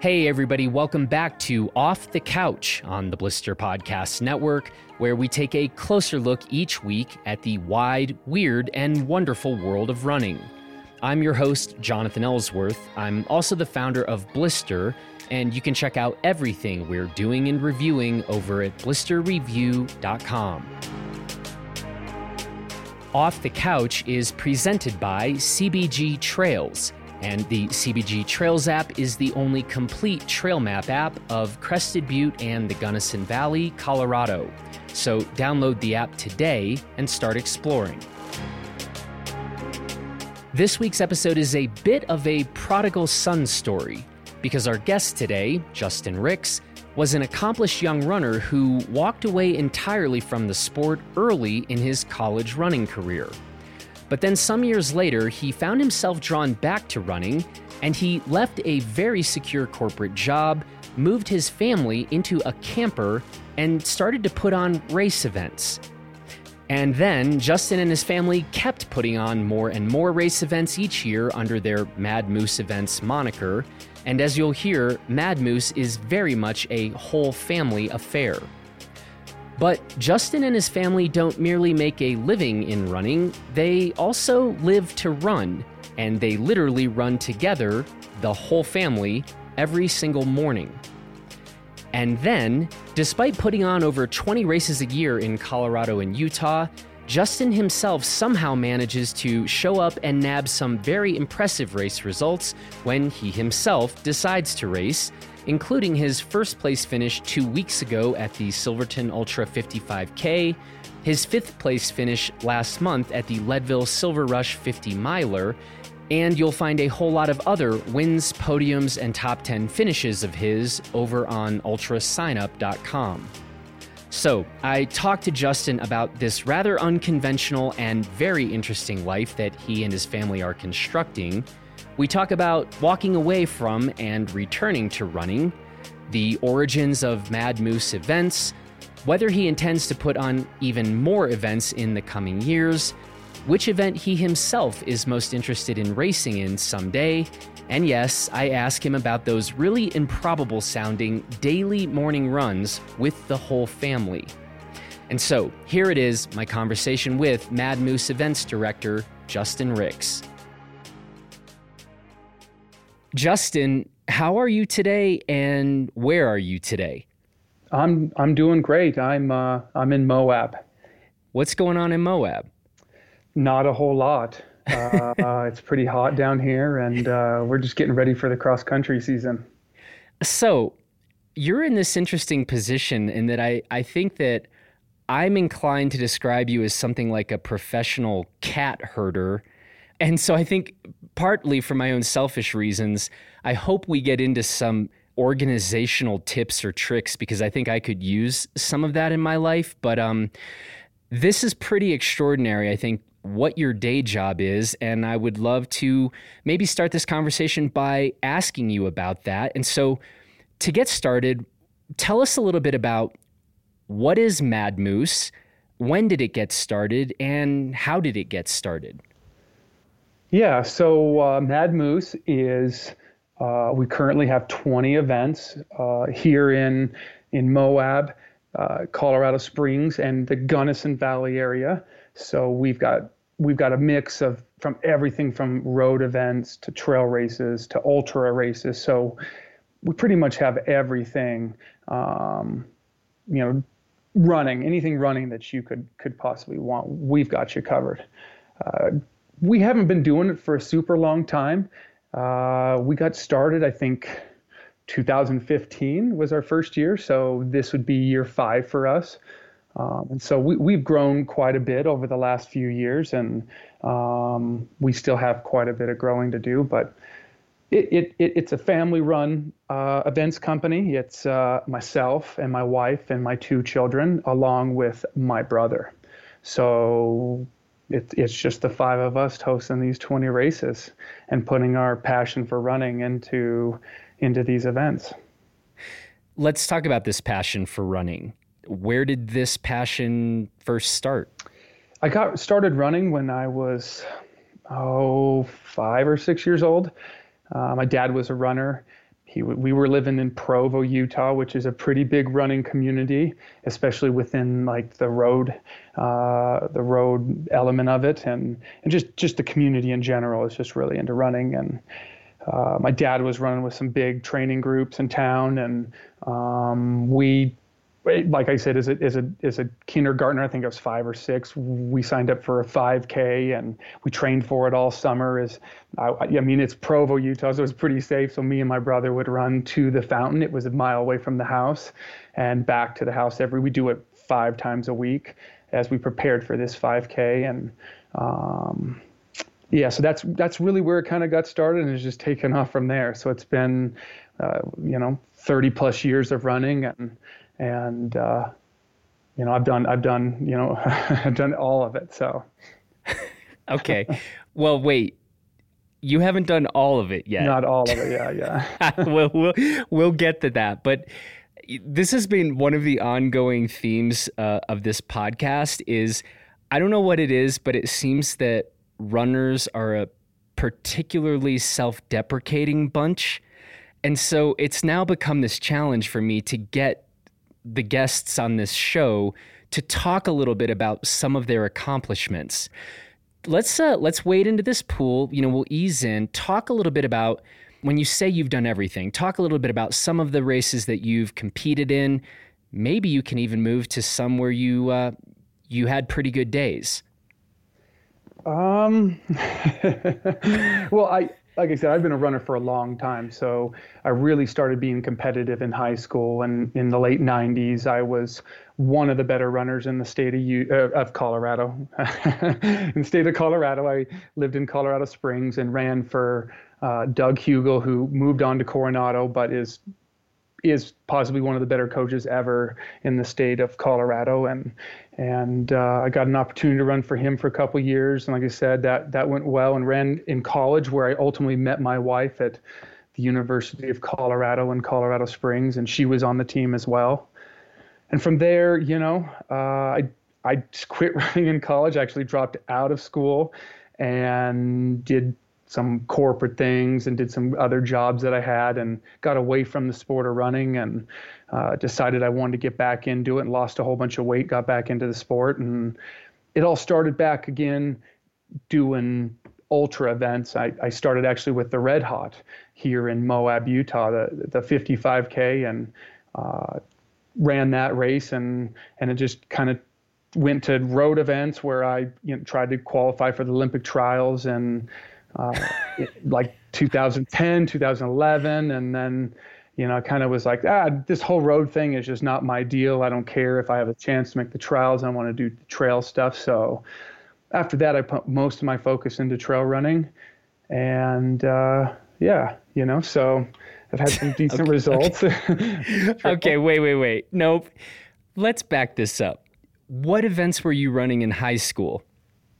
Hey, everybody, welcome back to Off the Couch on the Blister Podcast Network, where we take a closer look each week at the wide, weird, and wonderful world of running. I'm your host, Jonathan Ellsworth. I'm also the founder of Blister, and you can check out everything we're doing and reviewing over at blisterreview.com. Off the Couch is presented by CBG Trails and the CBG Trails app is the only complete trail map app of Crested Butte and the Gunnison Valley, Colorado. So download the app today and start exploring. This week's episode is a bit of a prodigal son story because our guest today, Justin Ricks, was an accomplished young runner who walked away entirely from the sport early in his college running career. But then some years later, he found himself drawn back to running and he left a very secure corporate job, moved his family into a camper, and started to put on race events. And then Justin and his family kept putting on more and more race events each year under their Mad Moose Events moniker. And as you'll hear, Mad Moose is very much a whole family affair. But Justin and his family don't merely make a living in running, they also live to run, and they literally run together, the whole family, every single morning. And then, despite putting on over 20 races a year in Colorado and Utah, Justin himself somehow manages to show up and nab some very impressive race results when he himself decides to race, including his first place finish two weeks ago at the Silverton Ultra 55K, his fifth place finish last month at the Leadville Silver Rush 50 miler, and you'll find a whole lot of other wins, podiums, and top 10 finishes of his over on ultrasignup.com. So, I talked to Justin about this rather unconventional and very interesting life that he and his family are constructing. We talk about walking away from and returning to running, the origins of Mad Moose events, whether he intends to put on even more events in the coming years, which event he himself is most interested in racing in someday, and yes, I ask him about those really improbable sounding daily morning runs with the whole family. And so, here it is my conversation with Mad Moose Events Director Justin Ricks. Justin, how are you today and where are you today? I'm I'm doing great. I'm uh, I'm in Moab. What's going on in Moab? Not a whole lot. Uh, it's pretty hot down here, and uh, we're just getting ready for the cross country season. So, you're in this interesting position in that I I think that I'm inclined to describe you as something like a professional cat herder and so I think partly for my own selfish reasons, I hope we get into some organizational tips or tricks because I think I could use some of that in my life. But um, this is pretty extraordinary, I think, what your day job is. And I would love to maybe start this conversation by asking you about that. And so to get started, tell us a little bit about what is Mad Moose, when did it get started, and how did it get started? Yeah, so uh, Mad Moose is, uh, we currently have 20 events uh, here in, in Moab, uh, Colorado Springs, and the Gunnison Valley area. So we've got we've got a mix of from everything from road events to trail races to ultra races. So we pretty much have everything, um, you know, running anything running that you could could possibly want. We've got you covered. Uh, we haven't been doing it for a super long time. Uh, we got started, I think, 2015 was our first year, so this would be year five for us. Um, and so we, we've grown quite a bit over the last few years, and um, we still have quite a bit of growing to do. But it, it, it it's a family-run uh, events company. It's uh, myself and my wife and my two children, along with my brother. So it, it's just the five of us hosting these 20 races and putting our passion for running into into these events. Let's talk about this passion for running. Where did this passion first start? I got started running when I was oh five or six years old. Uh, my dad was a runner, he, we were living in Provo, Utah, which is a pretty big running community, especially within like the road, uh, the road element of it, and and just just the community in general is just really into running. And uh, my dad was running with some big training groups in town, and um, we like I said, as a as a as a kindergartner, I think I was five or six. We signed up for a 5K and we trained for it all summer. As I, I, mean, it's Provo, Utah, so it was pretty safe. So me and my brother would run to the fountain. It was a mile away from the house, and back to the house every. We do it five times a week as we prepared for this 5K and. Um, yeah, so that's that's really where it kind of got started, and it's just taken off from there. So it's been, uh, you know, 30 plus years of running, and and uh, you know I've done I've done you know I've done all of it. So okay, well wait. You haven't done all of it yet. Not all of it, yeah, yeah. we'll, we'll we'll get to that, but this has been one of the ongoing themes uh, of this podcast. Is I don't know what it is, but it seems that runners are a particularly self-deprecating bunch, and so it's now become this challenge for me to get the guests on this show to talk a little bit about some of their accomplishments. Let's uh, let's wade into this pool. You know, we'll ease in. Talk a little bit about when you say you've done everything. Talk a little bit about some of the races that you've competed in. Maybe you can even move to some where you uh, you had pretty good days. Um. well, I like I said, I've been a runner for a long time. So I really started being competitive in high school. And in the late 90s, I was one of the better runners in the state of, U- uh, of Colorado. in the state of Colorado, I lived in Colorado Springs and ran for uh, Doug Hugel, who moved on to Coronado, but is is possibly one of the better coaches ever in the state of Colorado, and and uh, I got an opportunity to run for him for a couple years. And like I said, that that went well, and ran in college where I ultimately met my wife at the University of Colorado in Colorado Springs, and she was on the team as well. And from there, you know, uh, I I quit running in college. I actually dropped out of school and did some corporate things and did some other jobs that I had and got away from the sport of running and uh, decided I wanted to get back into it and lost a whole bunch of weight, got back into the sport. And it all started back again doing ultra events. I, I started actually with the Red Hot here in Moab, Utah, the, the 55K, and uh, ran that race. And, and it just kind of went to road events where I you know, tried to qualify for the Olympic trials and uh, like 2010, 2011, and then you know, I kind of was like, ah, this whole road thing is just not my deal. I don't care if I have a chance to make the trials. I want to do the trail stuff. So after that, I put most of my focus into trail running, and uh, yeah, you know, so I've had some decent okay, results. Okay. okay, wait, wait, wait. Nope. Let's back this up. What events were you running in high school?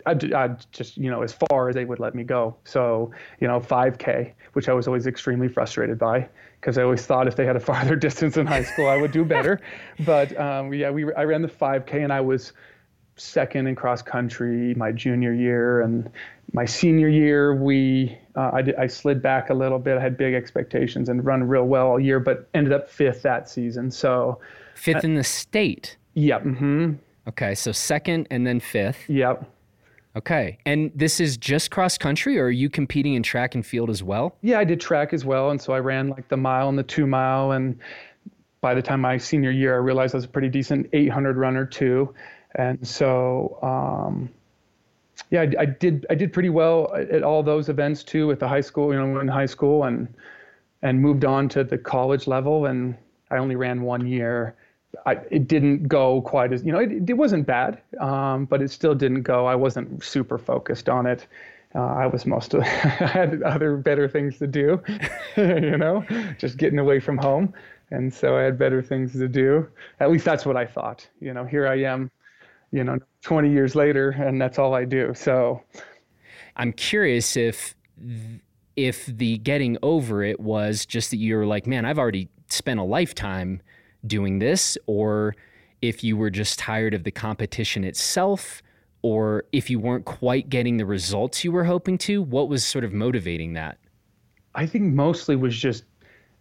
I, I just you know as far as they would let me go. So you know 5K, which I was always extremely frustrated by because I always thought if they had a farther distance in high school, I would do better. but um, yeah, we I ran the 5K and I was second in cross country my junior year and my senior year we uh, I, did, I slid back a little bit. I had big expectations and run real well all year, but ended up fifth that season. So fifth uh, in the state. Yep. Mm-hmm. Okay, so second and then fifth. Yep. Okay. And this is just cross country, or are you competing in track and field as well? Yeah, I did track as well. And so I ran like the mile and the two mile. And by the time my senior year, I realized I was a pretty decent 800 runner too. And so, um, yeah, I, I, did I did pretty well at all those events too at the high school, you know, in high school and and moved on to the college level. And I only ran one year I, it didn't go quite as you know it, it wasn't bad um, but it still didn't go. I wasn't super focused on it. Uh, i was most of, i had other better things to do you know just getting away from home. And so i had better things to do. At least that's what i thought. You know here i am you know 20 years later and that's all i do. So i'm curious if if the getting over it was just that you were like man i've already spent a lifetime doing this, or if you were just tired of the competition itself, or if you weren't quite getting the results you were hoping to. What was sort of motivating that? I think mostly was just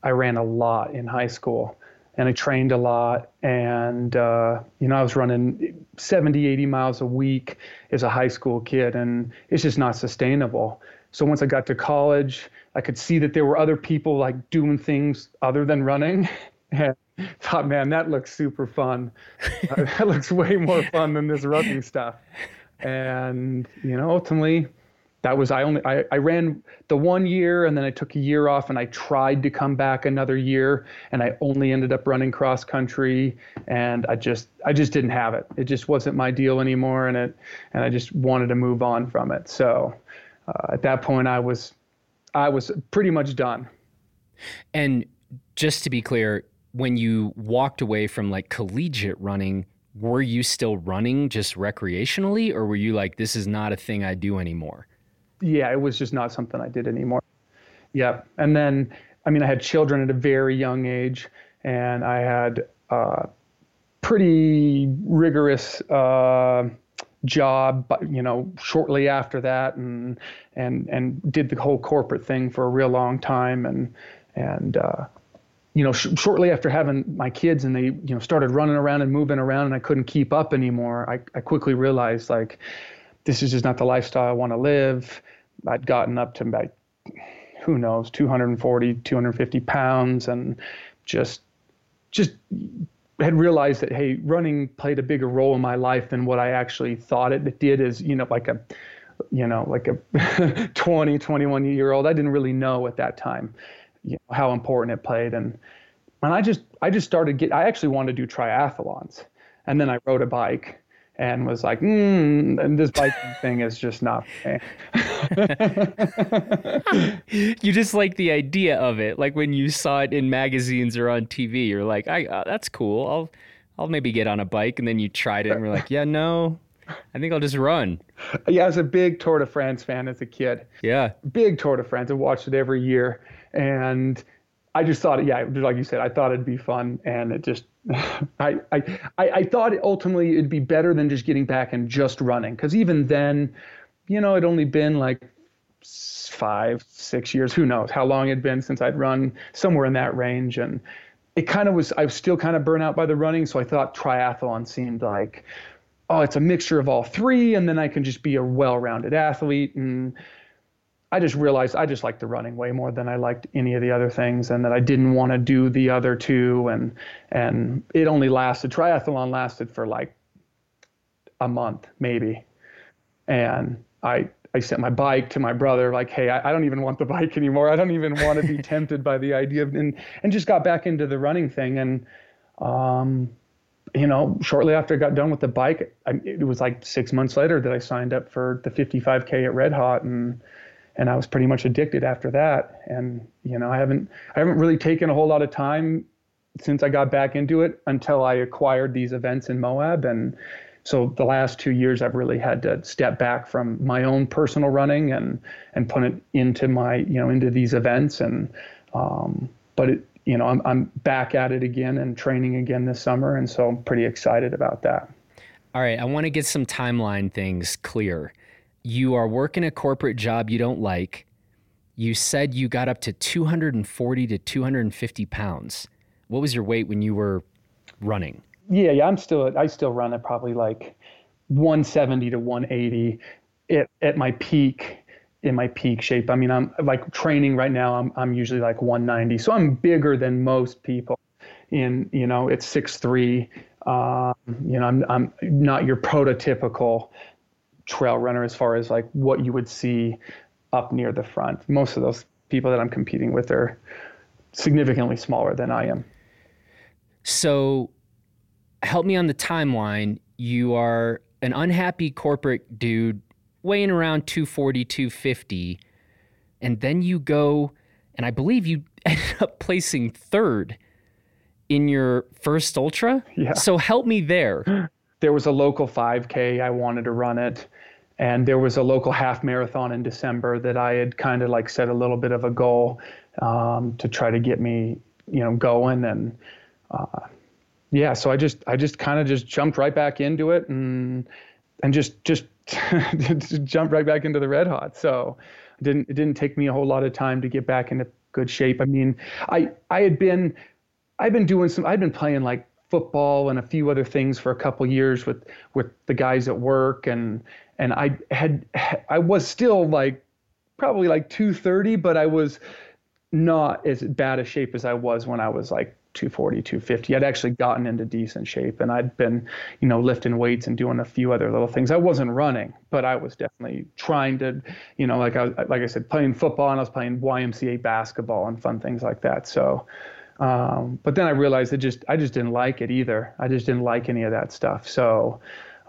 I ran a lot in high school and I trained a lot. And, uh, you know, I was running 70, 80 miles a week as a high school kid, and it's just not sustainable. So once I got to college, I could see that there were other people like doing things other than running. And thought, man, that looks super fun. uh, that looks way more fun than this running stuff. And, you know, ultimately, that was I only I, I ran the one year and then I took a year off and I tried to come back another year and I only ended up running cross country and I just I just didn't have it. It just wasn't my deal anymore and it and I just wanted to move on from it. So uh, at that point I was I was pretty much done. And just to be clear, when you walked away from like collegiate running, were you still running just recreationally or were you like this is not a thing I do anymore? yeah, it was just not something I did anymore. Yeah. And then, I mean, I had children at a very young age, and I had a pretty rigorous uh, job, you know, shortly after that, and and and did the whole corporate thing for a real long time, and and uh, you know, sh- shortly after having my kids, and they you know started running around and moving around, and I couldn't keep up anymore. I I quickly realized like this is just not the lifestyle I want to live. I'd gotten up to about, who knows, 240, 250 pounds and just, just had realized that, hey, running played a bigger role in my life than what I actually thought it did as, you know, like a, you know, like a 20, 21 year old. I didn't really know at that time you know, how important it played. And, and I just, I just started get, I actually wanted to do triathlons. And then I rode a bike and was like, mm, and this biking thing is just not for me. you just like the idea of it, like when you saw it in magazines or on TV. You're like, I, uh, that's cool. I'll, I'll maybe get on a bike, and then you tried it, and we're like, yeah, no, I think I'll just run. Yeah, I was a big Tour de France fan as a kid. Yeah, big Tour de France. I watched it every year, and I just thought, yeah, like you said, I thought it'd be fun, and it just, I, I, I thought ultimately it'd be better than just getting back and just running, because even then, you know, it'd only been like five, six years, who knows how long it'd been since I'd run somewhere in that range, and it kind of was. I was still kind of burnt out by the running, so I thought triathlon seemed like, oh, it's a mixture of all three, and then I can just be a well-rounded athlete. And I just realized I just liked the running way more than I liked any of the other things, and that I didn't want to do the other two. And and it only lasted triathlon lasted for like a month maybe, and I I sent my bike to my brother like, hey, I, I don't even want the bike anymore. I don't even want to be tempted by the idea of and and just got back into the running thing and. Um, you know, shortly after I got done with the bike, I, it was like six months later that I signed up for the 55k at Red Hot, and and I was pretty much addicted after that. And you know, I haven't I haven't really taken a whole lot of time since I got back into it until I acquired these events in Moab. And so the last two years, I've really had to step back from my own personal running and and put it into my you know into these events. And um, but it you know I'm I'm back at it again and training again this summer, and so I'm pretty excited about that. All right, I want to get some timeline things clear you are working a corporate job you don't like. You said you got up to 240 to 250 pounds. What was your weight when you were running? Yeah, yeah, I'm still I still run at probably like 170 to 180 at, at my peak in my peak shape. I mean, I'm like training right now. I'm I'm usually like 190, so I'm bigger than most people. In you know, it's six three. Um, you know, I'm I'm not your prototypical trail runner as far as like what you would see up near the front. Most of those people that I'm competing with are significantly smaller than I am. So, help me on the timeline. You are an unhappy corporate dude weighing around 240, 250, and then you go, and I believe you ended up placing third in your first ultra. Yeah. So, help me there. There was a local 5K. I wanted to run it and there was a local half marathon in December that I had kind of like set a little bit of a goal um, to try to get me, you know, going. And uh, yeah, so I just I just kind of just jumped right back into it and and just just jumped right back into the red hot. So it didn't it didn't take me a whole lot of time to get back into good shape. I mean, I I had been I've been doing some I've been playing like football and a few other things for a couple years with with the guys at work. And and I had I was still like probably like 230 but I was not as bad a shape as I was when I was like 240 250 I'd actually gotten into decent shape and I'd been you know lifting weights and doing a few other little things. I wasn't running but I was definitely trying to you know like I like I said playing football and I was playing YMCA basketball and fun things like that. So um, but then I realized that just I just didn't like it either. I just didn't like any of that stuff. So,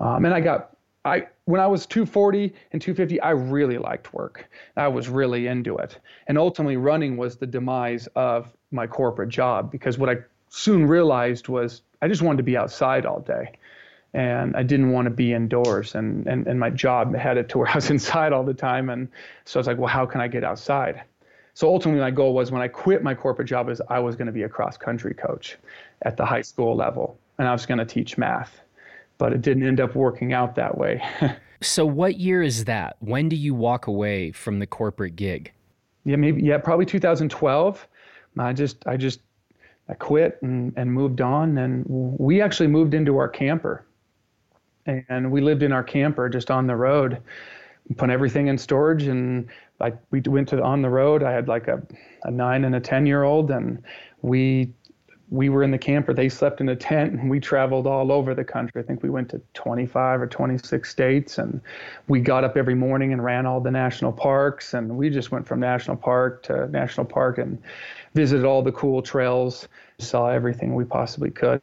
um, and I got I when I was 240 and 250, I really liked work. I was really into it, and ultimately running was the demise of my corporate job because what I soon realized was I just wanted to be outside all day. And I didn't want to be indoors, and, and, and my job had it to where I was inside all the time. And so I was like, well, how can I get outside? So ultimately, my goal was when I quit my corporate job, is I was going to be a cross country coach at the high school level, and I was going to teach math. But it didn't end up working out that way. so, what year is that? When do you walk away from the corporate gig? Yeah, maybe yeah, probably 2012. I just I just I quit and, and moved on, and we actually moved into our camper, and we lived in our camper just on the road put everything in storage and like we went to on the road i had like a, a nine and a ten year old and we we were in the camper. They slept in a tent and we traveled all over the country. I think we went to 25 or 26 states and we got up every morning and ran all the national parks and we just went from national park to national park and visited all the cool trails saw everything we possibly could.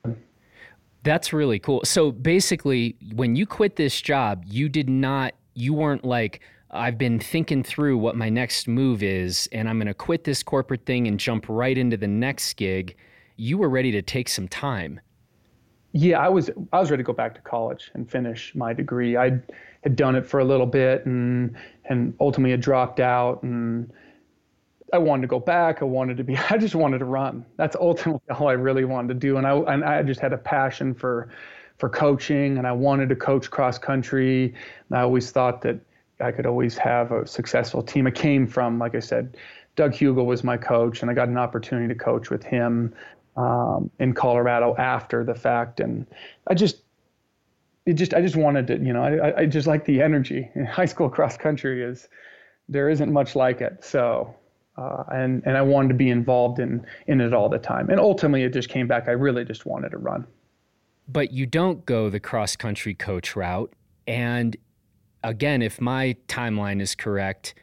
That's really cool. So basically when you quit this job you did not you weren't like, I've been thinking through what my next move is, and I'm going to quit this corporate thing and jump right into the next gig. You were ready to take some time. Yeah, I was. I was ready to go back to college and finish my degree. I had done it for a little bit, and and ultimately had dropped out. And I wanted to go back. I wanted to be. I just wanted to run. That's ultimately all I really wanted to do. And I and I just had a passion for for coaching and I wanted to coach cross country. And I always thought that I could always have a successful team. I came from, like I said, Doug Hugel was my coach, and I got an opportunity to coach with him um, in Colorado after the fact. And I just, it just, I just wanted to, you know, I, I just like the energy. In High school cross country is, there isn't much like it. So, uh, and and I wanted to be involved in in it all the time. And ultimately, it just came back. I really just wanted to run but you don't go the cross country coach route. And again, if my timeline is correct,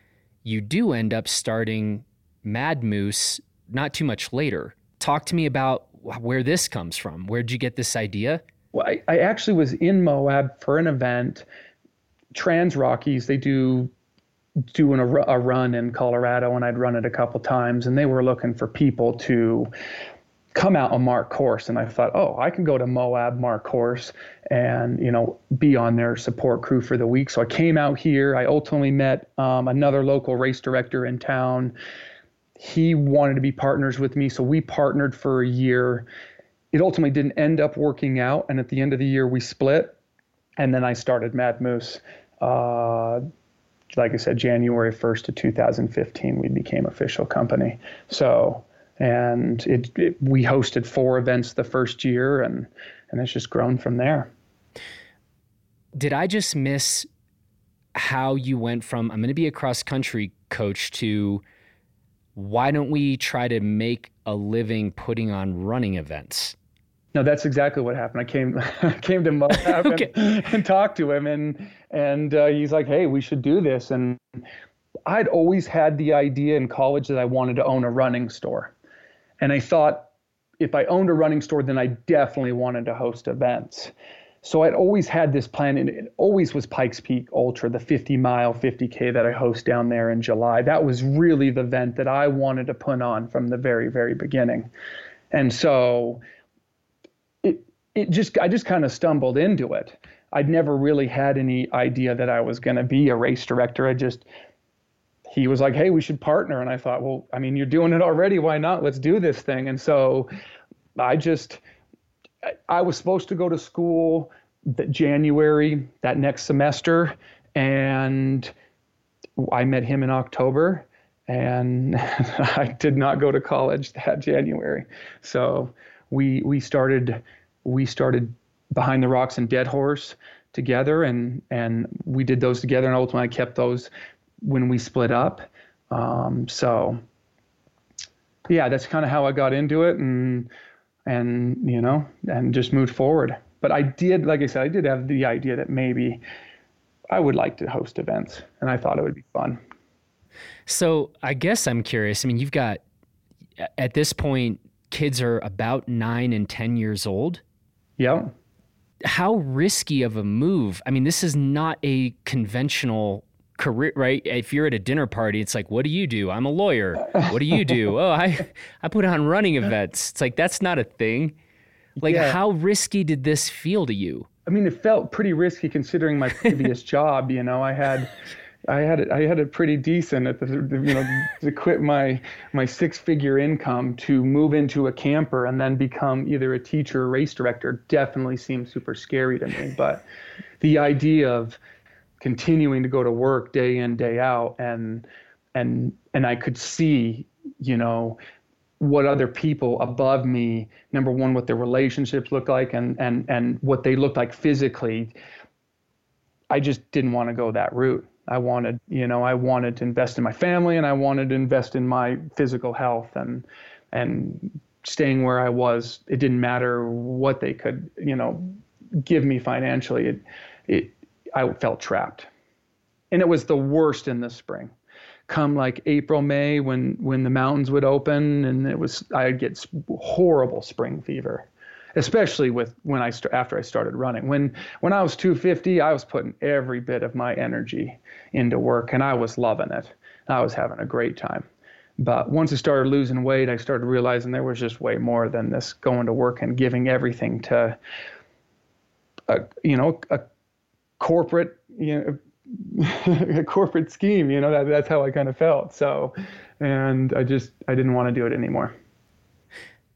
you do end up starting Mad Moose not too much later. Talk to me about where this comes from. Where'd you get this idea? Well, I, I actually was in Moab for an event. TransRockies, they do doing a, a, run in Colorado, and I'd run it a couple times, and they were looking for people to come out and mark course and i thought oh i can go to moab mark course and you know be on their support crew for the week. So i came out here. I ultimately met um, another local race director in town. He wanted to be partners with me so we partnered for a year. It ultimately didn't end up working out and at the end of the year we split and then i started mad moose. Uh, like i said january 1st of 2015 we became official company. So and it, it, we hosted four events the first year and and it's just grown from there did i just miss how you went from i'm going to be a cross country coach to why don't we try to make a living putting on running events no, that's exactly what happened. I came came to Moab okay. and, and, talked to him, and and uh, he's like, "Hey, we should do this." And I'd always had the idea in college that I wanted to own a running store. And I thought if I owned a running store, then I definitely wanted to host events. So I'd always had this plan, and it always was Pikes Peak Ultra, the 50 mile 50K that I host down there in July. That was really the event that I wanted to put on from the very, very beginning. And so it, it just, I just kind of stumbled into it. I'd never really had any idea that I was going to be a race director. I just he was like, "Hey, we should partner." And I thought, "Well, I mean, you're doing it already. Why not? Let's do this thing." And so I just I was supposed to go to school that January that next semester and I met him in October and I did not go to college that January. So we we started we started behind the rocks and dead horse together and and we did those together and ultimately I kept those when we split up. Um, so yeah, that's kind of how I got into it and and you know and just moved forward. But I did, like I said, I did have the idea that maybe I would like to host events, and I thought it would be fun. So I guess I'm curious. I mean, you've got at this point kids are about nine and ten years old. Yeah. How risky of a move? I mean, this is not a conventional career, right? If you're at a dinner party, it's like, what do you do? I'm a lawyer. What do you do? oh, I I put on running events. It's like that's not a thing. Like, yeah. how risky did this feel to you? I mean, it felt pretty risky considering my previous job. You know, I had, I had it, I had it pretty decent at the, you know, to quit my my six figure income to move into a camper and then become either a teacher or race director definitely seemed super scary to me. But the idea of continuing to go to work day in day out and and and I could see, you know, what other people above me number one what their relationships look like and and and what they look like physically i just didn't want to go that route. I wanted you know i wanted to invest in my family and i wanted to invest in my physical health and and staying where i was. It didn't matter what they could you know give me financially. It it i felt trapped and it was the worst in the spring come like April, May when when the mountains would open and it was I'd get horrible spring fever, especially with when I st- after I started running. When when I was 250, I was putting every bit of my energy into work and I was loving it. I was having a great time. But once I started losing weight, I started realizing there was just way more than this going to work and giving everything to a you know a corporate you know a corporate scheme. You know, that, that's how I kind of felt. So, and I just, I didn't want to do it anymore.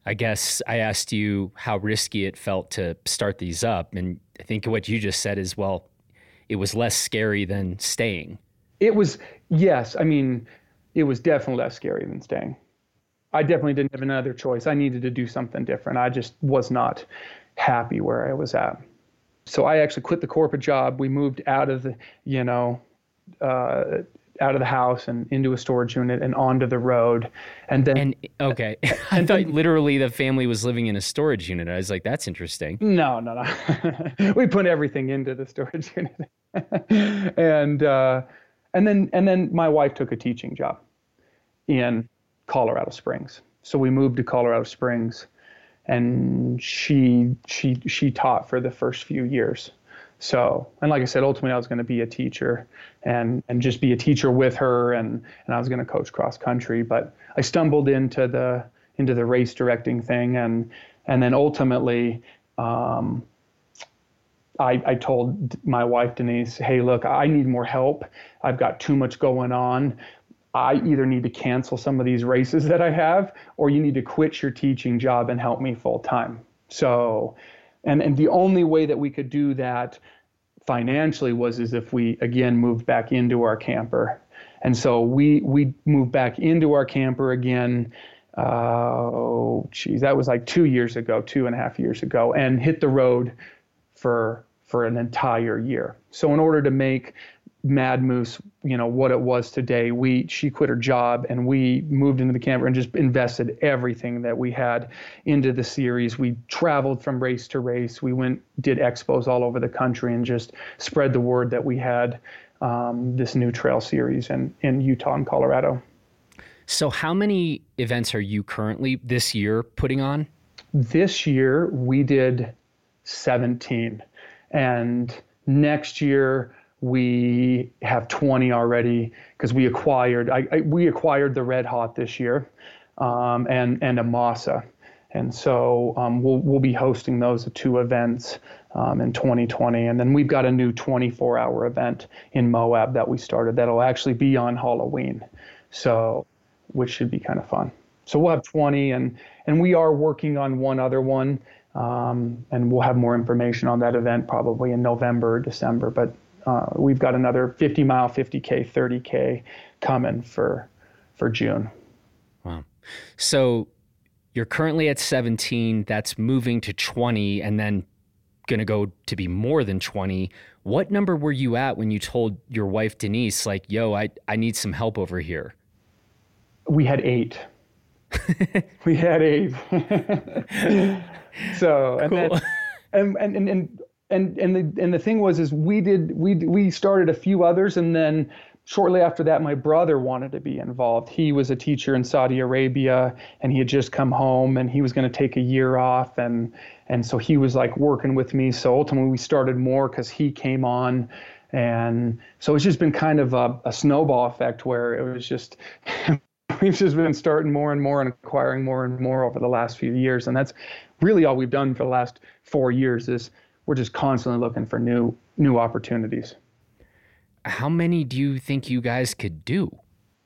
I guess I asked you how risky it felt to start these up. And I think what you just said is, well, it was less scary than staying. It was, yes. I mean, it was definitely less scary than staying. I definitely didn't have another choice. I needed to do something different. I just was not happy where I was at so I actually quit the corporate job. We moved out of the, you know, uh, out of the house and into a storage unit and onto the road. And then, and, okay, I thought then, literally the family was living in a storage unit. I was like, that's interesting. No, no, no. we put everything into the storage unit, and uh, and then and then my wife took a teaching job in Colorado Springs. So we moved to Colorado Springs and she she she taught for the first few years. So, and like I said, ultimately I was going to be a teacher and and just be a teacher with her, and and I was going to coach cross country. But I stumbled into the into the race directing thing, and and then ultimately. Um, I, I told my wife Denise, hey, look, I need more help. I've got too much going on. I either need to cancel some of these races that I have, or you need to quit your teaching job and help me full time. So, and and the only way that we could do that financially was as if we again moved back into our camper, and so we we moved back into our camper again. Uh, oh, geez, that was like two years ago, two and a half years ago, and hit the road for for an entire year. So in order to make Mad Moose, you know, what it was today. We she quit her job and we moved into the camper and just invested everything that we had into the series. We traveled from race to race. We went did expos all over the country and just spread the word that we had um, this new trail series in in Utah and Colorado. So, how many events are you currently this year putting on? This year we did 17, and next year we have 20 already because we acquired I, I, we acquired the Red Hot this year um, and and Amasa. And so um, we'll, we'll be hosting those two events um, in 2020. And then we've got a new 24 hour event in Moab that we started that'll actually be on Halloween. So, which should be kind of fun. So we'll have 20 and, and we are working on one other one. Um, and we'll have more information on that event probably in November or December. But uh, we've got another 50 mile, 50k, 30k coming for for June. Wow. So you're currently at 17, that's moving to 20 and then going to go to be more than 20. What number were you at when you told your wife Denise like, "Yo, I I need some help over here?" We had 8. we had 8. so, and, cool. and, and and and and and the and the thing was is we did we we started a few others and then shortly after that, my brother wanted to be involved. He was a teacher in Saudi Arabia, and he had just come home, and he was going to take a year off, and and so he was like working with me. So ultimately, we started more because he came on, and so it's just been kind of a, a snowball effect where it was just. we've just been starting more and more and acquiring more and more over the last few years, and that's really all we've done for the last four years. Is we're just constantly looking for new new opportunities how many do you think you guys could do?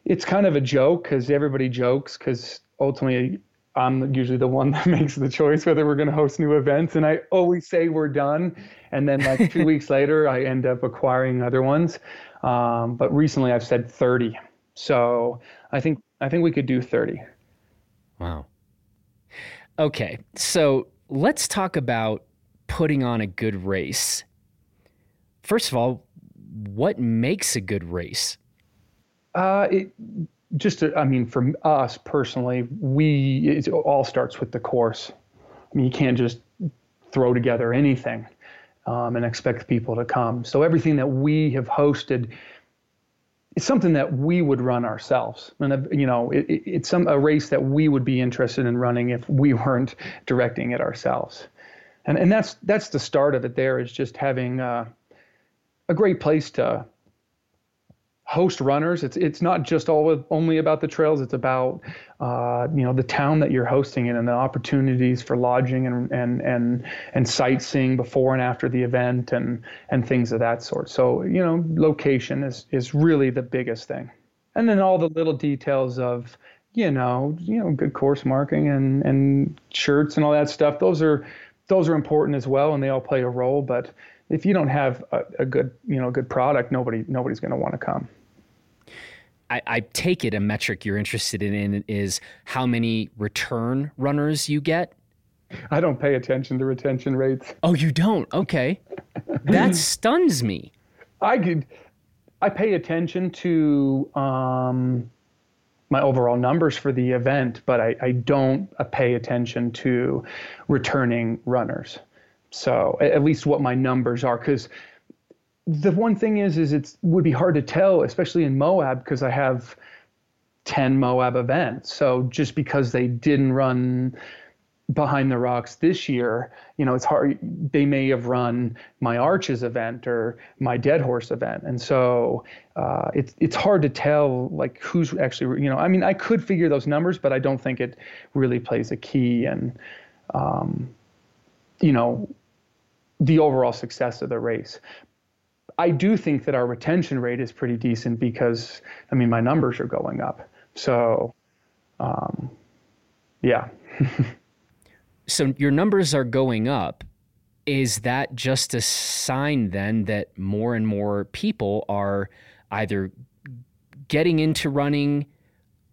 It's kind of a joke because everybody jokes because ultimately I'm usually the one that makes the choice whether we're going to host new events. And I always say we're done. And then like two weeks later, I end up acquiring other ones. Um, but recently I've said 30. So I think, I think we could do 30. Wow. Okay. So let's talk about putting on a good race. First of all, what makes a good race? Uh, it just, I mean, for us personally, we it all starts with the course. I mean, you can't just throw together anything um, and expect people to come. So everything that we have hosted it's something that we would run ourselves and uh, you know it, it's some a race that we would be interested in running if we weren't directing it ourselves and and that's that's the start of it there is just having uh, a great place to host runners. It's it's not just all only about the trails. It's about uh, you know the town that you're hosting in and the opportunities for lodging and and and and sightseeing before and after the event and and things of that sort. So you know location is is really the biggest thing, and then all the little details of you know you know good course marking and and shirts and all that stuff. Those are those are important as well, and they all play a role, but if you don't have a, a good you know good product, nobody nobody's going to want to come. I, I, take it a metric you're interested in is how many return runners you get. I don't pay attention to retention rates. Oh, you don't? Okay, that stuns me. I could. I pay attention to um, my overall numbers for the event, but I, I don't uh, pay attention to returning runners. So at least what my numbers are, because the one thing is, is it would be hard to tell, especially in Moab, because I have 10 Moab events. So just because they didn't run behind the rocks this year, you know, it's hard. They may have run my Arches event or my Dead Horse event, and so uh, it's it's hard to tell like who's actually, you know, I mean, I could figure those numbers, but I don't think it really plays a key. And um, you know, the overall success of the race. I do think that our retention rate is pretty decent because, I mean, my numbers are going up. So, um, yeah. so your numbers are going up. Is that just a sign then that more and more people are either getting into running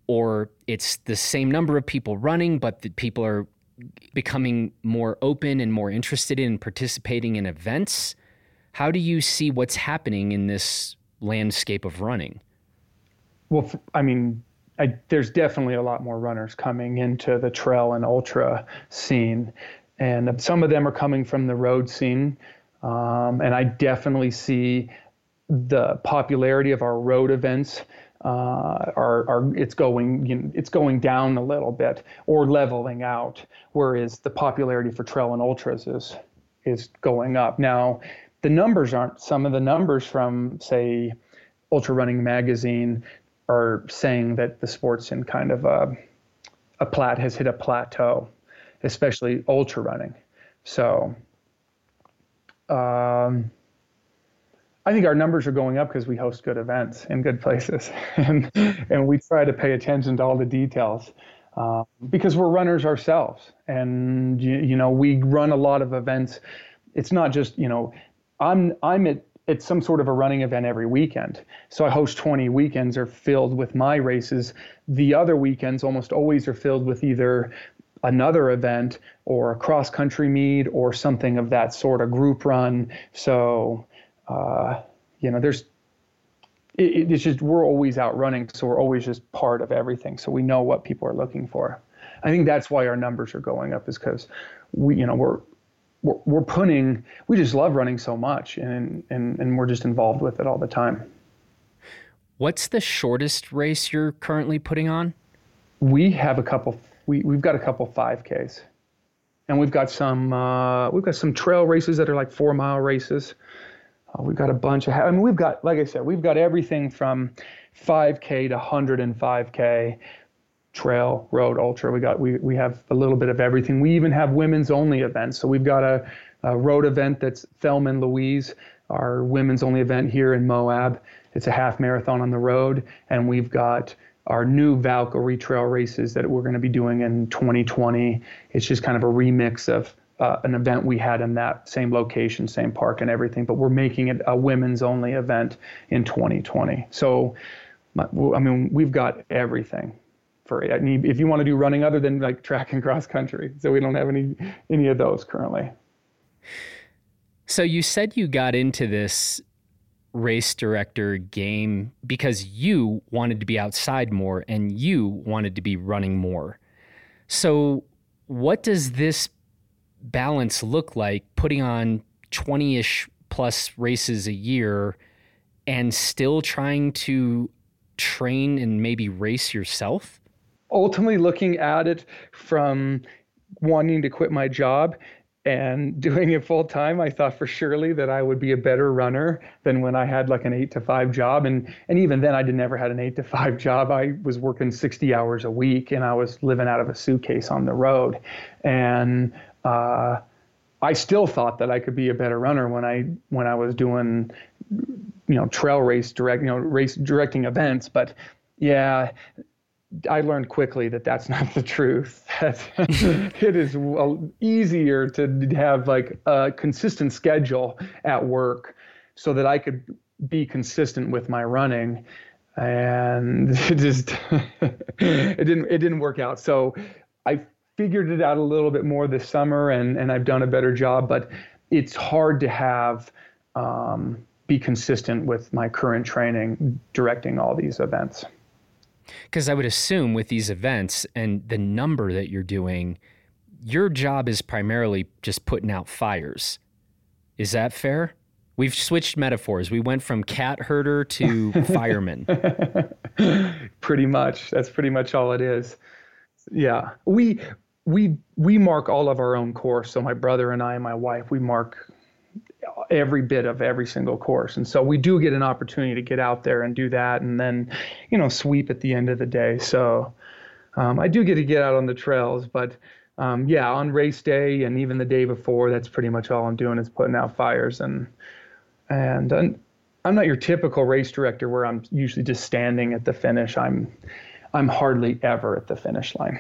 or it's the same number of people running, but the people are becoming more open and more interested in participating in events. How do you see what's happening in this landscape of running? Well, I mean, I, there's definitely a lot more runners coming into the trail and ultra scene, and some of them are coming from the road scene. Um, and I definitely see the popularity of our road events uh, are, are it's going you know, it's going down a little bit or leveling out, whereas the popularity for trail and ultras is is going up. Now, the numbers aren't some of the numbers from say Ultra Running Magazine are saying that the sport's in kind of a a plat has hit a plateau, especially ultra running. So. Um, I think our numbers are going up because we host good events in good places, and and we try to pay attention to all the details uh, because we're runners ourselves, and you, you know we run a lot of events. It's not just you know I'm I'm at it's some sort of a running event every weekend. So I host 20 weekends are filled with my races. The other weekends almost always are filled with either another event or a cross country meet or something of that sort, a group run. So, uh, you know, there's, it, it's just, we're always out running. So we're always just part of everything. So we know what people are looking for. I think that's why our numbers are going up is because we, you know, we're, we're, we're putting, we just love running so much and, and, and we're just involved with it all the time. What's the shortest race you're currently putting on? We have a couple, we, we've got a couple 5Ks and we've got some, uh, we've got some trail races that are like four mile races. Uh, we've got a bunch of, I mean, we've got, like I said, we've got everything from 5K to 105K trail, road, ultra. We got we we have a little bit of everything. We even have women's only events. So we've got a, a road event that's Thelma and Louise, our women's only event here in Moab. It's a half marathon on the road, and we've got our new Valkyrie trail races that we're going to be doing in 2020. It's just kind of a remix of uh, an event we had in that same location, same park, and everything. But we're making it a women's only event in 2020. So, I mean, we've got everything for if you want to do running other than like track and cross country. So we don't have any any of those currently. So you said you got into this race director game because you wanted to be outside more and you wanted to be running more. So what does this balance look like putting on 20ish plus races a year and still trying to train and maybe race yourself? Ultimately looking at it from wanting to quit my job and doing it full time, I thought for surely that I would be a better runner than when I had like an eight to five job. And and even then I did never had an eight to five job. I was working 60 hours a week and I was living out of a suitcase on the road. And uh, I still thought that I could be a better runner when I when I was doing you know trail race direct you know race directing events. But yeah, I learned quickly that that's not the truth. That it is easier to have like a consistent schedule at work, so that I could be consistent with my running, and it just it didn't it didn't work out. So I figured it out a little bit more this summer, and and I've done a better job. But it's hard to have um, be consistent with my current training directing all these events. Because I would assume with these events and the number that you're doing, your job is primarily just putting out fires. Is that fair? We've switched metaphors. We went from cat herder to fireman. pretty much. That's pretty much all it is. Yeah. We we we mark all of our own course. So my brother and I and my wife, we mark every bit of every single course. And so we do get an opportunity to get out there and do that and then, you know, sweep at the end of the day. So um, I do get to get out on the trails, but um, yeah, on race day and even the day before, that's pretty much all I'm doing is putting out fires and and, and I'm not your typical race director where I'm usually just standing at the finish. I'm I'm hardly ever at the finish line.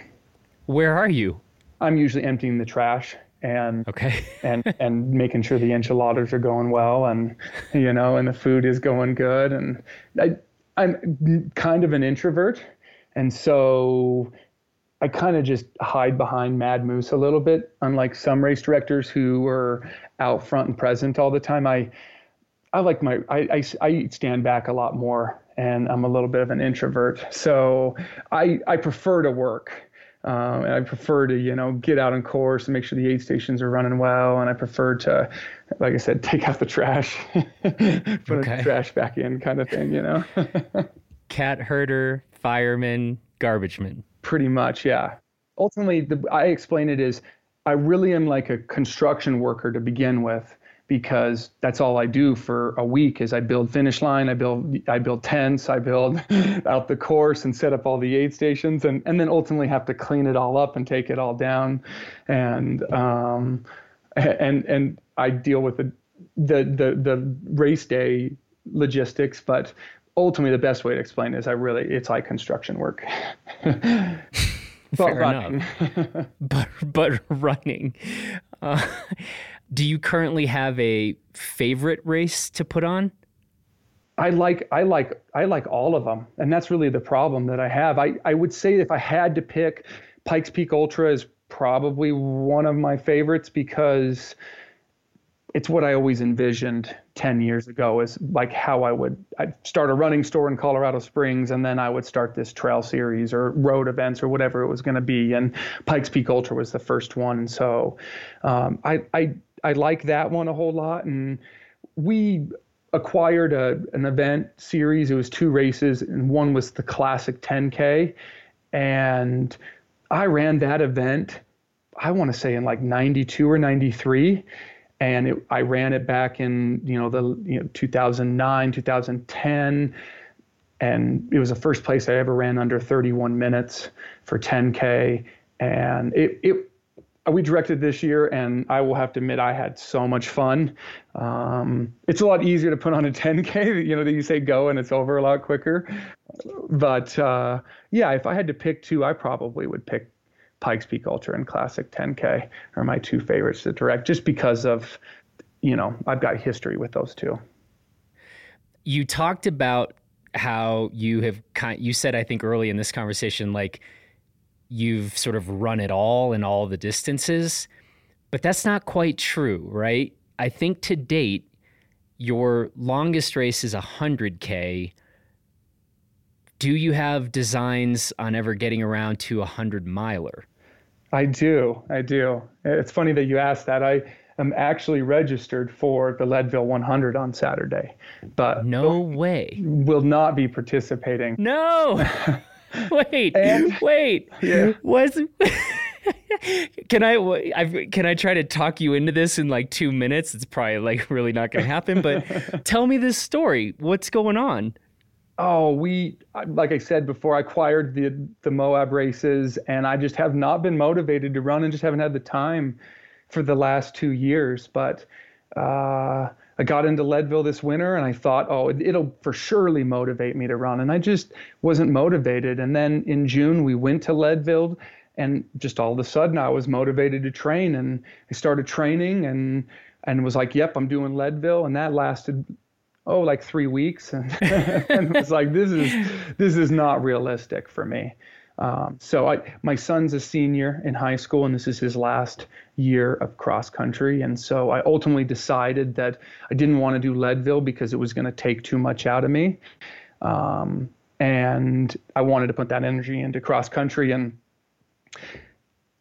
Where are you? I'm usually emptying the trash and okay. and and making sure the enchiladas are going well and you know and the food is going good. And I I'm kind of an introvert. And so I kind of just hide behind Mad Moose a little bit unlike some race directors who are out front and present all the time. I I like my I, I, I stand back a lot more and I'm a little bit of an introvert. So I I prefer to work um, and I prefer to, you know, get out on course and make sure the aid stations are running well. And I prefer to, like I said, take out the trash, put the trash back in, kind of thing, you know. Cat herder, fireman, garbage man. Pretty much, yeah. Ultimately, the, I explain it as I really am like a construction worker to begin with because that's all I do for a week is I build finish line, I build I build tents, I build out the course and set up all the aid stations and, and then ultimately have to clean it all up and take it all down and um, and and I deal with the the the, the race day logistics, but ultimately the best way to explain it is I really it's like construction work. but Fair running. but but running. Uh, do you currently have a favorite race to put on? I like I like I like all of them, and that's really the problem that I have. I I would say if I had to pick, Pikes Peak Ultra is probably one of my favorites because it's what I always envisioned 10 years ago is like how I would I'd start a running store in Colorado Springs and then I would start this trail series or road events or whatever it was going to be and Pikes Peak Ultra was the first one so um, I, I I like that one a whole lot and we acquired a, an event series. It was two races and one was the classic 10k and I ran that event I want to say in like 92 or 93 and it, I ran it back in you know the you know 2009 2010 and it was the first place I ever ran under 31 minutes for 10k and it it we directed this year and I will have to admit I had so much fun. Um, it's a lot easier to put on a 10k you know that you say go and it's over a lot quicker. But uh, yeah, if I had to pick two, I probably would pick Pikes Peak Ultra and Classic 10K are my two favorites to direct, just because of, you know, I've got history with those two. You talked about how you have kind. You said I think early in this conversation, like you've sort of run it all in all the distances, but that's not quite true, right? I think to date, your longest race is 100K do you have designs on ever getting around to a hundred miler? I do. I do. It's funny that you asked that. I am actually registered for the Leadville 100 on Saturday, but no way. Will not be participating. No. wait. And, wait. Yeah. Was. can I I've, can I try to talk you into this in like two minutes? It's probably like really not going to happen. But tell me this story. What's going on? Oh, we like I said before, I acquired the the Moab races, and I just have not been motivated to run, and just haven't had the time for the last two years. But uh, I got into Leadville this winter, and I thought, oh, it'll for surely motivate me to run, and I just wasn't motivated. And then in June, we went to Leadville, and just all of a sudden, I was motivated to train, and I started training, and and was like, yep, I'm doing Leadville, and that lasted oh like three weeks. And, and it was like this is this is not realistic for me um, so I, my son's a senior in high school and this is his last year of cross country. And so i ultimately decided that i didn't want to do leadville because it was going to take too much out of me. Um, and i wanted to put that energy into cross country. And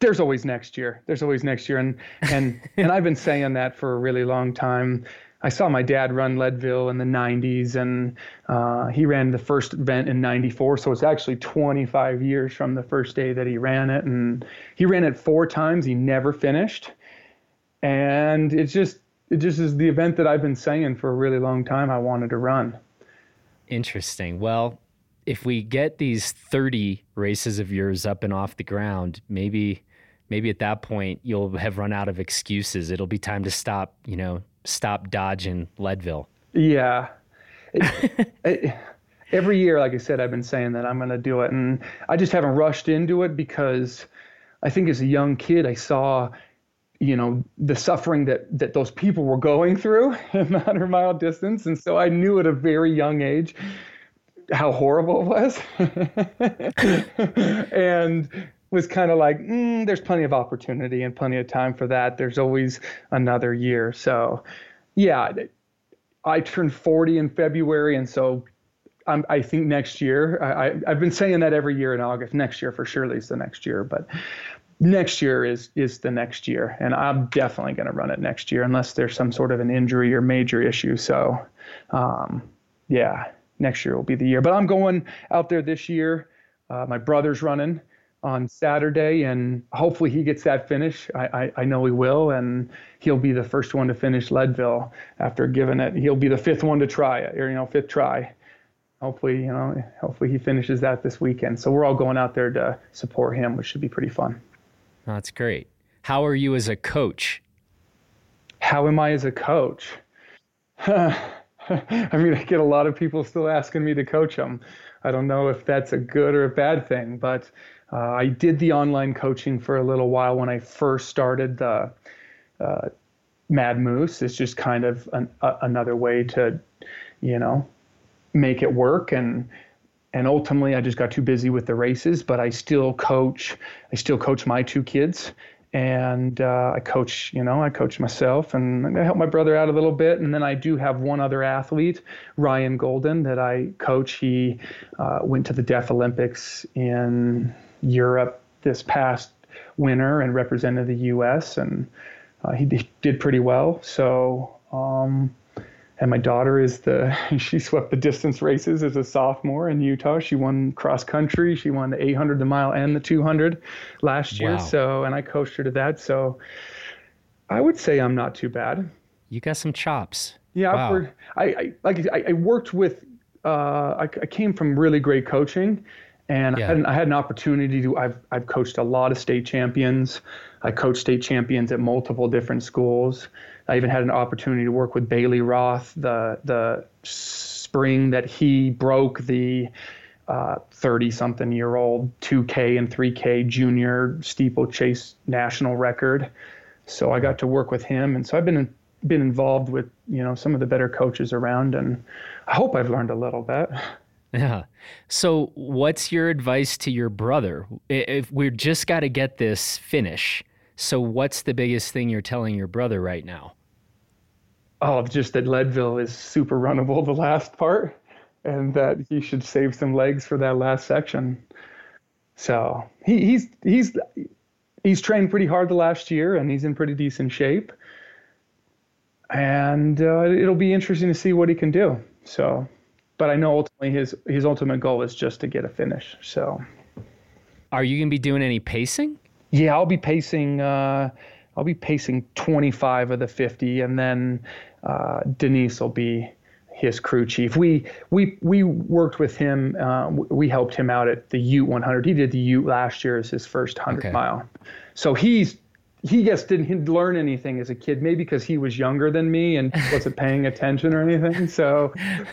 there's always next year. There's always next year. And and and i've been saying that for a really long time I saw my dad run Leadville in the 90s, and uh, he ran the first event in 94. So it's actually 25 years from the first day that he ran it. And he ran it four times. He never finished. And it's just, it just is the event that I've been saying for a really long time I wanted to run. Interesting. Well, if we get these 30 races of yours up and off the ground, maybe maybe at that point you'll have run out of excuses. It'll be time to stop, you know, stop dodging Leadville. Yeah. It, it, every year, like I said, I've been saying that I'm going to do it. And I just haven't rushed into it because I think as a young kid, I saw, you know, the suffering that, that those people were going through in the 100 mile distance. And so I knew at a very young age how horrible it was. and was kind of like, mm, there's plenty of opportunity and plenty of time for that. There's always another year. So, yeah, I turned 40 in February, and so I'm, i think next year. I, have been saying that every year in August. Next year for surely is the next year, but next year is is the next year, and I'm definitely going to run it next year unless there's some sort of an injury or major issue. So, um, yeah, next year will be the year. But I'm going out there this year. Uh, my brother's running on Saturday, and hopefully he gets that finish. I, I, I, know he will, and he'll be the first one to finish Leadville after giving it. He'll be the fifth one to try it, or you know, fifth try. Hopefully, you know, hopefully he finishes that this weekend. So we're all going out there to support him, which should be pretty fun. That's great. How are you as a coach? How am I as a coach? I mean, I get a lot of people still asking me to coach them. I don't know if that's a good or a bad thing, but Uh, I did the online coaching for a little while when I first started the uh, Mad Moose. It's just kind of an, another way to, you know, make it work and and ultimately I just got too busy with the races. But I still coach. I still coach my two kids, and uh, I coach. You know, I coach myself, and I help my brother out a little bit. And then I do have one other athlete, Ryan Golden, that I coach. He uh, went to the Deaf Olympics in Europe this past winter and represented the U.S. and uh, he, he, did pretty well. So. Um, and my daughter is the she swept the distance races as a sophomore in Utah. She won cross country, she won the 800, the mile, and the 200 last year. Wow. So, and I coached her to that. So, I would say I'm not too bad. You got some chops. Yeah, wow. I, I like I, I worked with. Uh, I, I came from really great coaching, and yeah. I, had an, I had an opportunity to. I've I've coached a lot of state champions. I coached state champions at multiple different schools. I even had an opportunity to work with Bailey Roth the the spring that he broke the 30 uh, something year old 2K and 3K junior steeplechase national record. So I got to work with him, and so I've been been involved with you know some of the better coaches around, and I hope I've learned a little bit. Yeah. So, what's your advice to your brother? If we're just got to get this finish, so what's the biggest thing you're telling your brother right now? Oh, just that Leadville is super runnable, the last part, and that he should save some legs for that last section. So he, he's he's he's trained pretty hard the last year, and he's in pretty decent shape. And uh, it'll be interesting to see what he can do. So, but I know ultimately his his ultimate goal is just to get a finish. So, are you gonna be doing any pacing? Yeah, I'll be pacing. Uh, I'll be pacing 25 of the 50, and then uh, Denise will be his crew chief. We we we worked with him. Uh, we helped him out at the Ute 100. He did the Ute last year as his first 100 okay. mile. So he's he just didn't learn anything as a kid, maybe because he was younger than me and wasn't paying attention or anything. So,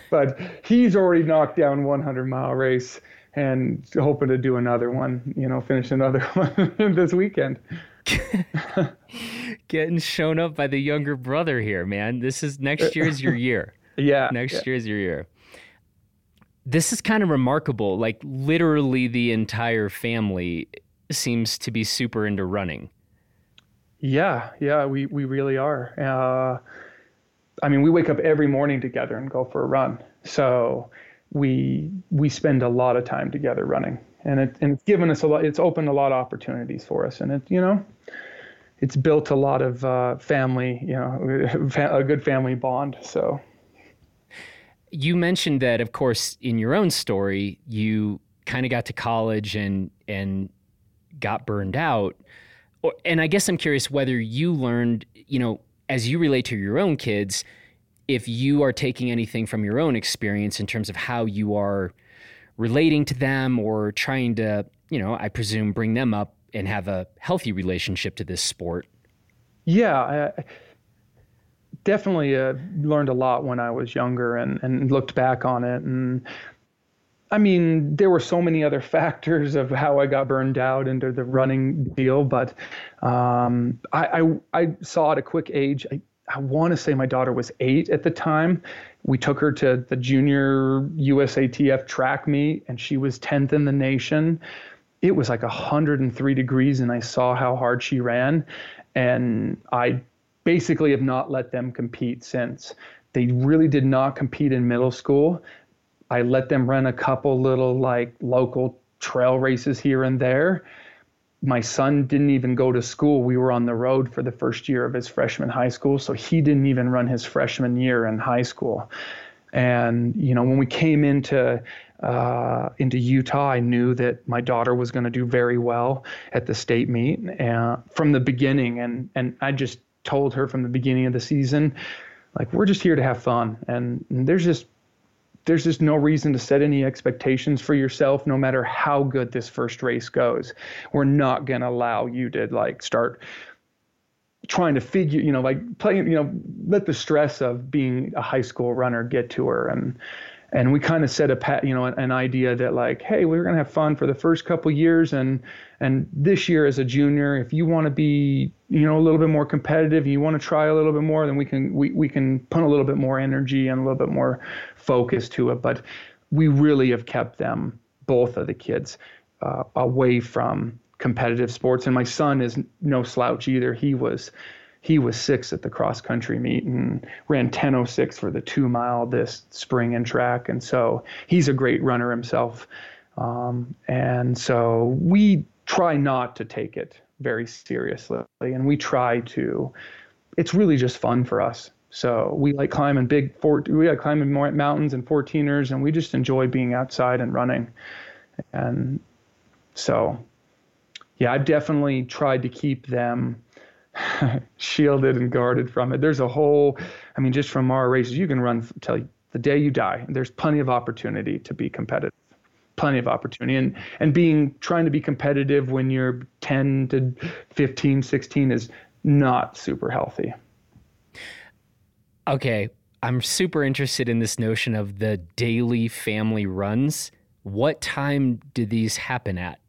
but he's already knocked down 100 mile race and hoping to do another one. You know, finish another one this weekend. Getting shown up by the younger brother here, man. This is next year's your year. yeah. Next yeah. year's your year. This is kind of remarkable. Like literally the entire family seems to be super into running. Yeah, yeah, we, we really are. Uh, I mean, we wake up every morning together and go for a run. So we we spend a lot of time together running and it and it's given us a lot. It's opened a lot of opportunities for us, and it you know, it's built a lot of uh, family, you know, a good family bond. So. You mentioned that, of course, in your own story, you kind of got to college and and got burned out. Or, and I guess I'm curious whether you learned, you know, as you relate to your own kids, if you are taking anything from your own experience in terms of how you are relating to them or trying to, you know, I presume bring them up and have a healthy relationship to this sport? Yeah, I definitely uh, learned a lot when I was younger and, and looked back on it. And I mean, there were so many other factors of how I got burned out into the running deal, but um, I, I, I, saw at a quick age. I, I want to say my daughter was eight at the time. We took her to the junior USATF track meet, and she was 10th in the nation. It was like 103 degrees, and I saw how hard she ran. And I basically have not let them compete since. They really did not compete in middle school. I let them run a couple little like local trail races here and there my son didn't even go to school. We were on the road for the first year of his freshman high school, so he didn't even run his freshman year in high school. And you know, when we came into uh, into Utah, I knew that my daughter was going to do very well at the state meet from the beginning, and and I just told her from the beginning of the season, like we're just here to have fun, and there's just there's just no reason to set any expectations for yourself no matter how good this first race goes. We're not going to allow you to like start trying to figure you know like playing you know let the stress of being a high school runner get to her. And and we kind of set a pat you know an idea that like hey we're going to have fun for the first couple years and and this year as a junior if you want to be you know a little bit more competitive you want to try a little bit more then we can we, we can put a little bit more energy and a little bit more focus to it. But we really have kept them both of the kids uh, away from competitive sports. And my son is no slouch either. He was he was six at the cross country meet and ran 10:06 for the two mile this spring in track, and so he's a great runner himself. Um, and so we try not to take it very seriously, and we try to. It's really just fun for us. So we like climbing big. We like climbing mountains and 14ers, and we just enjoy being outside and running. And so, yeah, I've definitely tried to keep them shielded and guarded from it. There's a whole, I mean, just from our races, you can run till the day you die. There's plenty of opportunity to be competitive. Plenty of opportunity. And, and being, trying to be competitive when you're 10 to 15, 16 is not super healthy. Okay. I'm super interested in this notion of the daily family runs. What time do these happen at?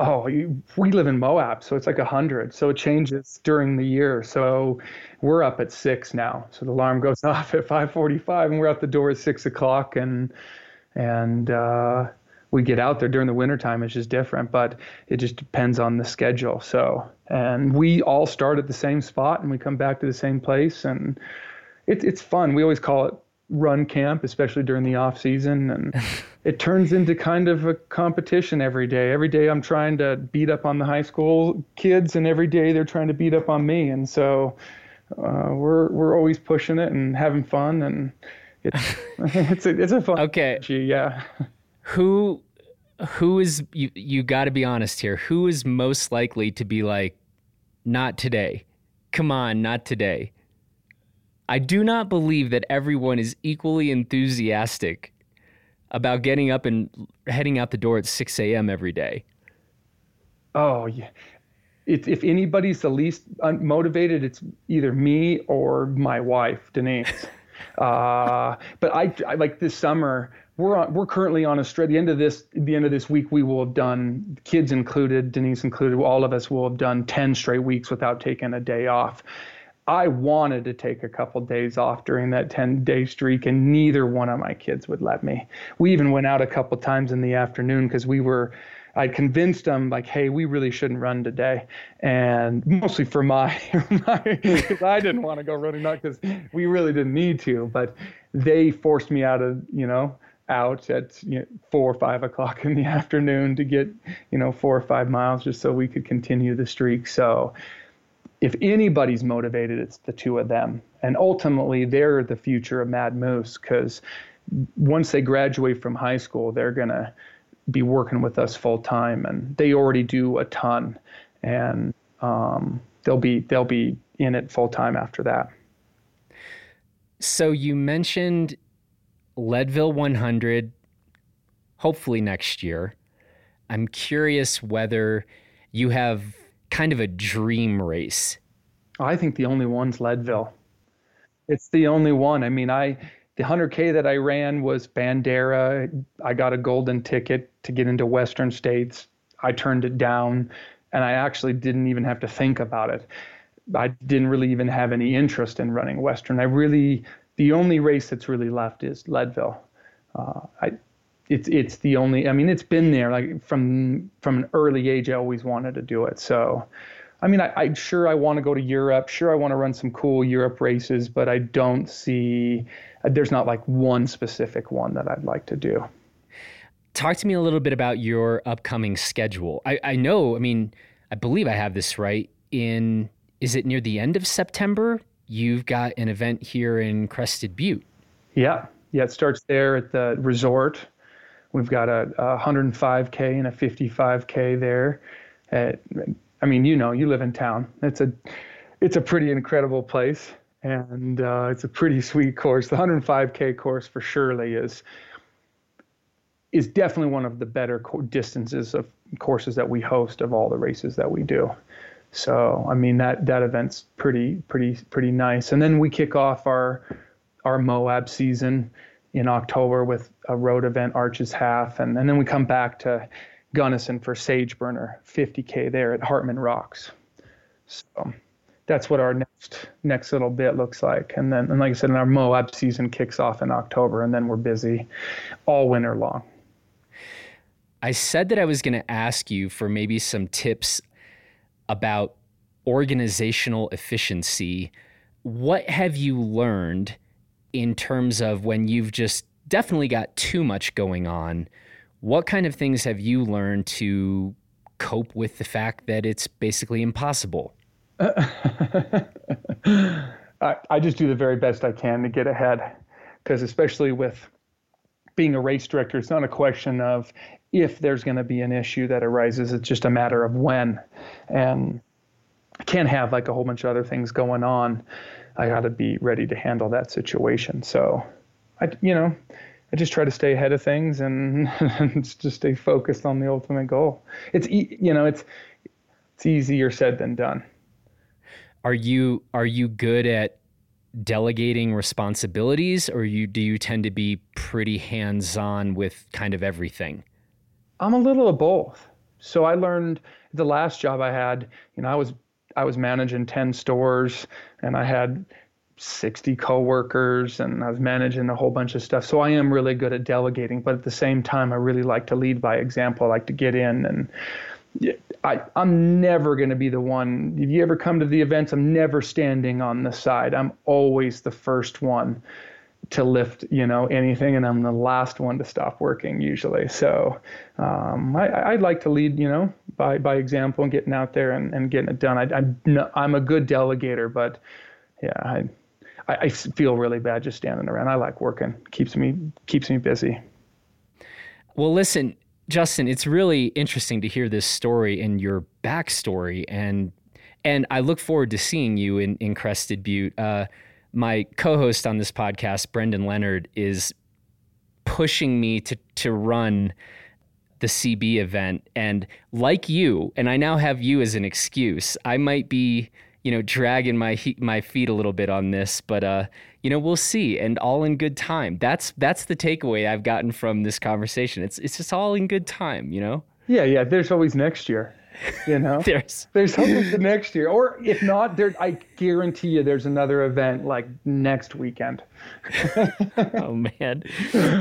oh, you, we live in Moab, so it's like a hundred. So it changes during the year. So we're up at six now. So the alarm goes off at 5:45, and we're out the door at six o'clock, and and uh, we get out there during the wintertime. It's just different, but it just depends on the schedule. So and we all start at the same spot, and we come back to the same place, and it's it's fun. We always call it run camp, especially during the off season, and it turns into kind of a competition every day. Every day I'm trying to beat up on the high school kids, and every day they're trying to beat up on me, and so uh, we're we're always pushing it and having fun, and it's it's a, it's a fun. Okay, yeah. Who who is you? You got to be honest here. Who is most likely to be like, not today? Come on, not today I do not believe that everyone is equally enthusiastic about getting up and heading out the door at 6 a.m. every day. Oh, yeah. It, if anybody's the least motivated, it's either me or my wife, Denise. uh, but I, I, like this summer. We're on, we're currently on a stretch. The end of this the end of this week, we will have done kids included, Denise included. All of us will have done ten straight weeks without taking a day off. I wanted to take a couple days off during that 10 day streak, and neither one of my kids would let me. We even went out a couple times in the afternoon because we were. I convinced them like, hey, we really shouldn't run today, and mostly for my, because I didn't want to go running, not because we really didn't need to, but they forced me out of, you know, out at you know, four or five o'clock in the afternoon to get, you know, four or five miles just so we could continue the streak. So if anybody's motivated, it's the two of them. And ultimately, they're the future of Mad Moose because once they graduate from high school, they're going to be working with us full time, and they already do a ton, and um, they'll be they'll be in it full time after that. So you mentioned Leadville 100, hopefully next year. I'm curious whether you have kind of a dream race? Oh, I think the only one's Leadville. It's the only one. I mean, I the 100K that I ran was Bandera. I got a golden ticket to get into Western States. I turned it down, and I actually didn't even have to think about it. I didn't really even have any interest in running Western. I really, the only race that's really left is Leadville. Uh, I, it's it's the only. I mean, it's been there like from from an early age. I always wanted to do it. So, I mean, I, I sure I want to go to Europe. Sure, I want to run some cool Europe races, but I don't see. There's not like one specific one that I'd like to do. Talk to me a little bit about your upcoming schedule. I, I know. I mean, I believe I have this right. In is it near the end of September? You've got an event here in Crested Butte. Yeah, yeah. It starts there at the resort We've got a, a 105k and a 55k there. At, I mean, you know, you live in town. It's a it's a pretty incredible place, and uh, it's a pretty sweet course. The 105k course for surely is is definitely one of the better co- distances of courses that we host of all the races that we do. So I mean that that event's pretty pretty pretty nice. And then we kick off our our Moab season in October with a road event, Arches Half, and, and then we come back to Gunnison for Sage Burner, 50k there at Hartman Rocks. So that's what our next next little bit looks like. And then, and like I said, our Moab season kicks off in October, and then we're busy all winter long. I said that I was going to ask you for maybe some tips about organizational efficiency. What have you learned in terms of when you've just definitely got too much going on? What kind of things have you learned to cope with the fact that it's basically impossible? I, I just do the very best I can to get ahead because, especially with being a race director, it's not a question of if there's going to be an issue that arises, it's just a matter of when. And I can't have like a whole bunch of other things going on. I got to be ready to handle that situation. So, I, you know, I just try to stay ahead of things and, just stay focused on the ultimate goal. It's, you know, it's, it's easier said than done. Are you, are you good at delegating responsibilities or you, do you tend to be pretty hands on with kind of everything? I'm a little of both. So I learned the last job I had, you know, I was I was managing 10 stores and I had 60 coworkers and I was managing a whole bunch of stuff. So I am really good at delegating, but at the same time, I really like to lead by example. I like to get in and I, I'm never going to be the one. If you ever come to the events, I'm never standing on the side. I'm always the first one to lift, you know, anything, and I'm the last one to stop working usually. So um, I, I like to lead, you know, by by example and getting out there and, and getting it done. I, I'm I'm a good delegator, but yeah, I, I feel really bad just standing around. I like working; keeps me keeps me busy. Well, listen, Justin, it's really interesting to hear this story and your backstory, and and I look forward to seeing you in in Crested Butte. Uh, my co-host on this podcast, Brendan Leonard, is pushing me to to run the CB event. And like you, and I now have you as an excuse. I might be, you know, dragging my my feet a little bit on this, but uh, you know, we'll see. And all in good time. That's that's the takeaway I've gotten from this conversation. It's it's just all in good time, you know. Yeah, yeah. There's always next year. You know, there's there's hope for next year, or if not, there I guarantee you there's another event like next weekend. oh man.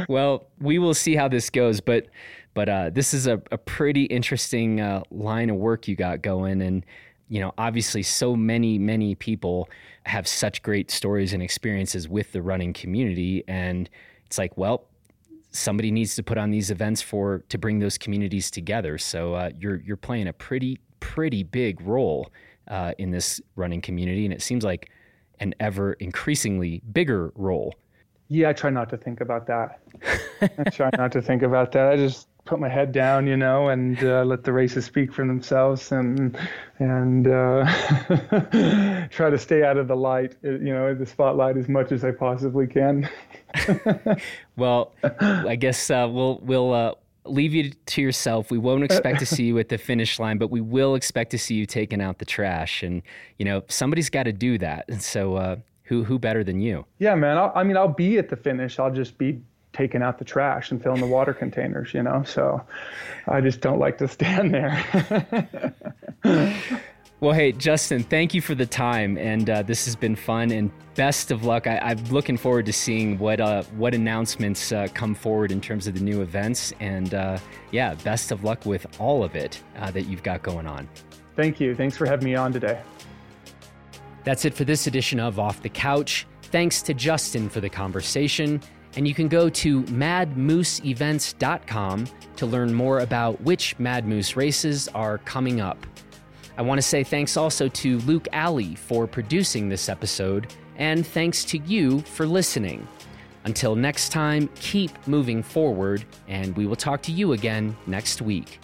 Well, we will see how this goes, but but uh, this is a, a pretty interesting uh, line of work you got going, and you know, obviously, so many many people have such great stories and experiences with the running community, and it's like, well, somebody needs to put on these events for to bring those communities together. So uh, you're you're playing a pretty pretty big role uh, in this running community, and it seems like an ever increasingly bigger role. Yeah, I try not to think about that. I try not to think about that. I just put my head down, you know, and uh, let the races speak for themselves, and and uh, try to stay out of the light, uh, you know, the spotlight as much as I possibly can. well, I guess uh, we'll we'll uh, leave you to yourself. We won't expect to see you at the finish line, but we will expect to see you taking out the trash, and you know, somebody's got to do that, and so. Uh, who, who better than you? Yeah, man. I'll, I mean, I'll be at the finish. I'll just be taking out the trash and filling the water containers, you know. So I just don't like to stand there. well, hey, Justin, thank you for the time, and uh, this has been fun. And best of luck. I, am looking forward to seeing what uh, what announcements uh, come forward in terms of the new events. And uh, yeah, best of luck with all of it uh, that you've got going on. Thank you. Thanks for having me on today. That's it for this edition of Off the Couch. Thanks to Justin for the conversation. And you can go to madmooseevents.com to learn more about which Mad Moose races are coming up. I want to say thanks also to Luke Alley for producing this episode, and thanks to you for listening. Until next time, keep moving forward, and we will talk to you again next week.